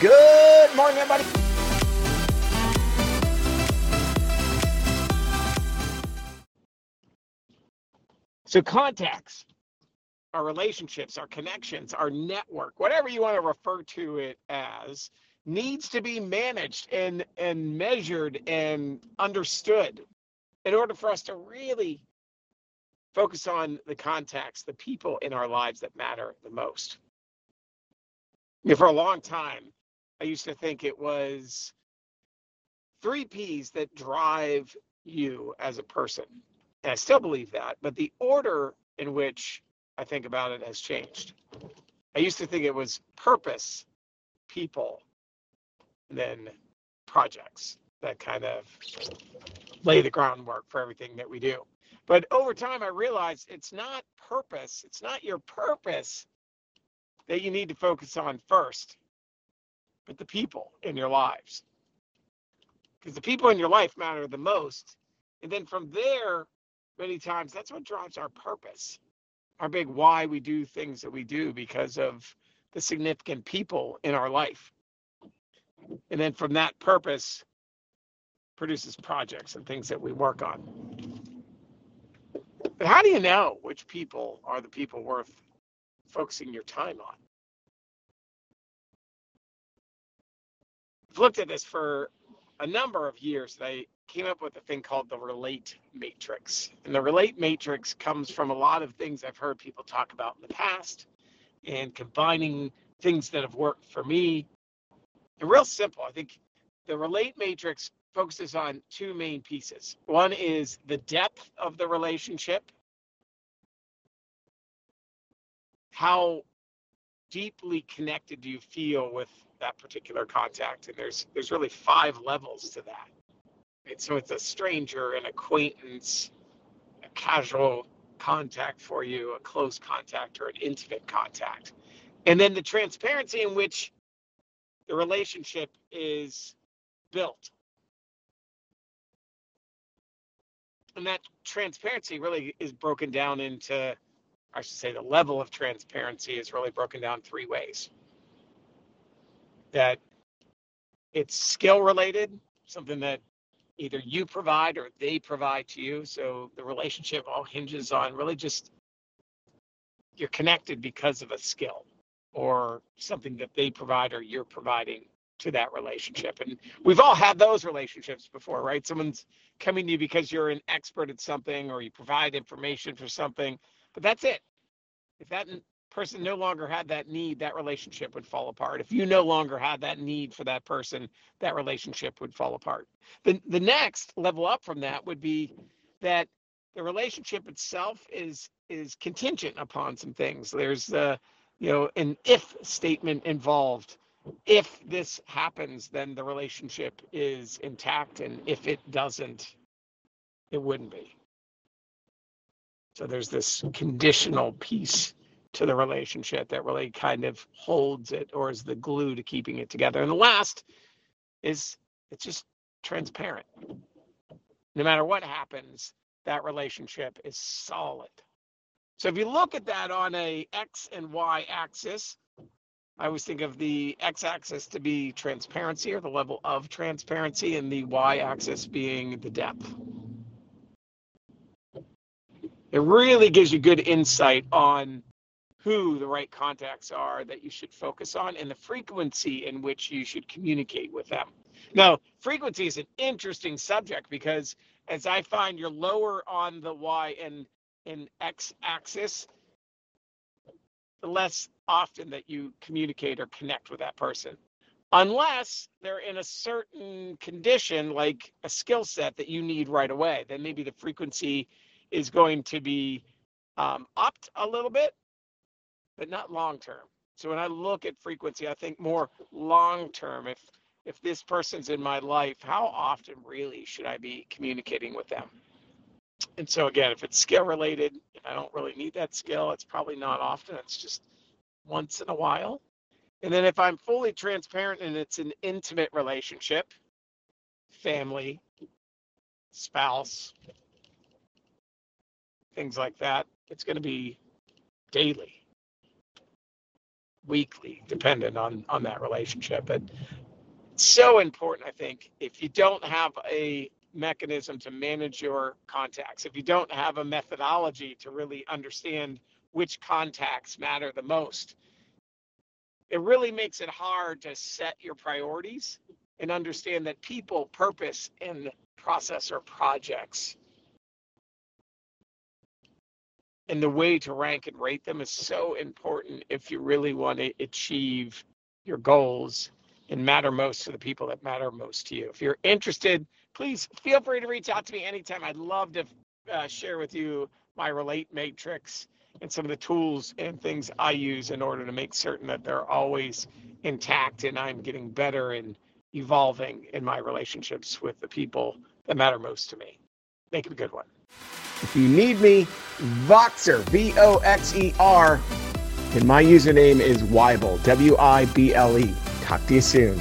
Good morning, everybody. So, contacts, our relationships, our connections, our network, whatever you want to refer to it as, needs to be managed and, and measured and understood in order for us to really focus on the contacts, the people in our lives that matter the most. You know, for a long time, I used to think it was three P's that drive you as a person. And I still believe that, but the order in which I think about it has changed. I used to think it was purpose, people, and then projects that kind of lay the groundwork for everything that we do. But over time, I realized it's not purpose, it's not your purpose that you need to focus on first, but the people in your lives. Because the people in your life matter the most. And then from there, many times, that's what drives our purpose, our big why we do things that we do because of the significant people in our life. And then from that purpose, produces projects and things that we work on. But how do you know which people are the people worth focusing your time on? Looked at this for a number of years. I came up with a thing called the relate matrix. And the RelateMatrix comes from a lot of things I've heard people talk about in the past and combining things that have worked for me. And real simple, I think the RelateMatrix focuses on two main pieces. One is the depth of the relationship, how deeply connected do you feel with that particular contact? And there's there's really five levels to that. Right? So it's a stranger, an acquaintance, a casual contact for you, a close contact, or an intimate contact. And then the transparency in which the relationship is built and that transparency really is broken down into i should say the level of transparency is really broken down three ways that it's skill related something that either you provide or they provide to you so the relationship all hinges on really just you're connected because of a skill or something that they provide or you're providing to that relationship. And we've all had those relationships before, right? Someone's coming to you because you're an expert at something or you provide information for something, but that's it. If that person no longer had that need, that relationship would fall apart. If you no longer had that need for that person, that relationship would fall apart. The the next level up from that would be that the relationship itself is is contingent upon some things. There's the you know an if statement involved if this happens, then the relationship is intact. And if it doesn't, it wouldn't be. So there's this conditional piece to the relationship that really kind of holds it or is the glue to keeping it together. And the last is it's just transparent. No matter what happens, that relationship is solid. So if you look at that on a x and y axis, I always think of the x-axis to be transparency or the level of transparency and the y-axis being the depth. It really gives you good insight on who the right contacts are that you should focus on and the frequency in which you should communicate with them. Now, frequency is an interesting subject because as I find you're lower on the y and, and x axis, the less often that you communicate or connect with that person. Unless they're in a certain condition, like a skill set that you need right away, then maybe the frequency is going to be um, upped a little bit, but not long term. So when I look at frequency, I think more long term. If if this person's in my life, how often really should I be communicating with them? And so again, if it's skill related, I don't really need that skill. It's probably not often. It's just once in a while. And then if I'm fully transparent and it's an intimate relationship, family, spouse, things like that, it's going to be daily. weekly, dependent on on that relationship. But so important, I think, if you don't have a mechanism to manage your contacts, if you don't have a methodology to really understand which contacts matter the most, it really makes it hard to set your priorities and understand that people, purpose, and process are projects. And the way to rank and rate them is so important if you really want to achieve your goals and matter most to the people that matter most to you. If you're interested, please feel free to reach out to me anytime. I'd love to uh, share with you my RelateMatrix and some of the tools and things I use in order to make certain that they're always intact and I'm getting better and evolving in my relationships with the people that matter most to me. Make it a good one. If you need me, Voxer, V O X E R, and my username is Wible, W I B L E. Talk to you soon.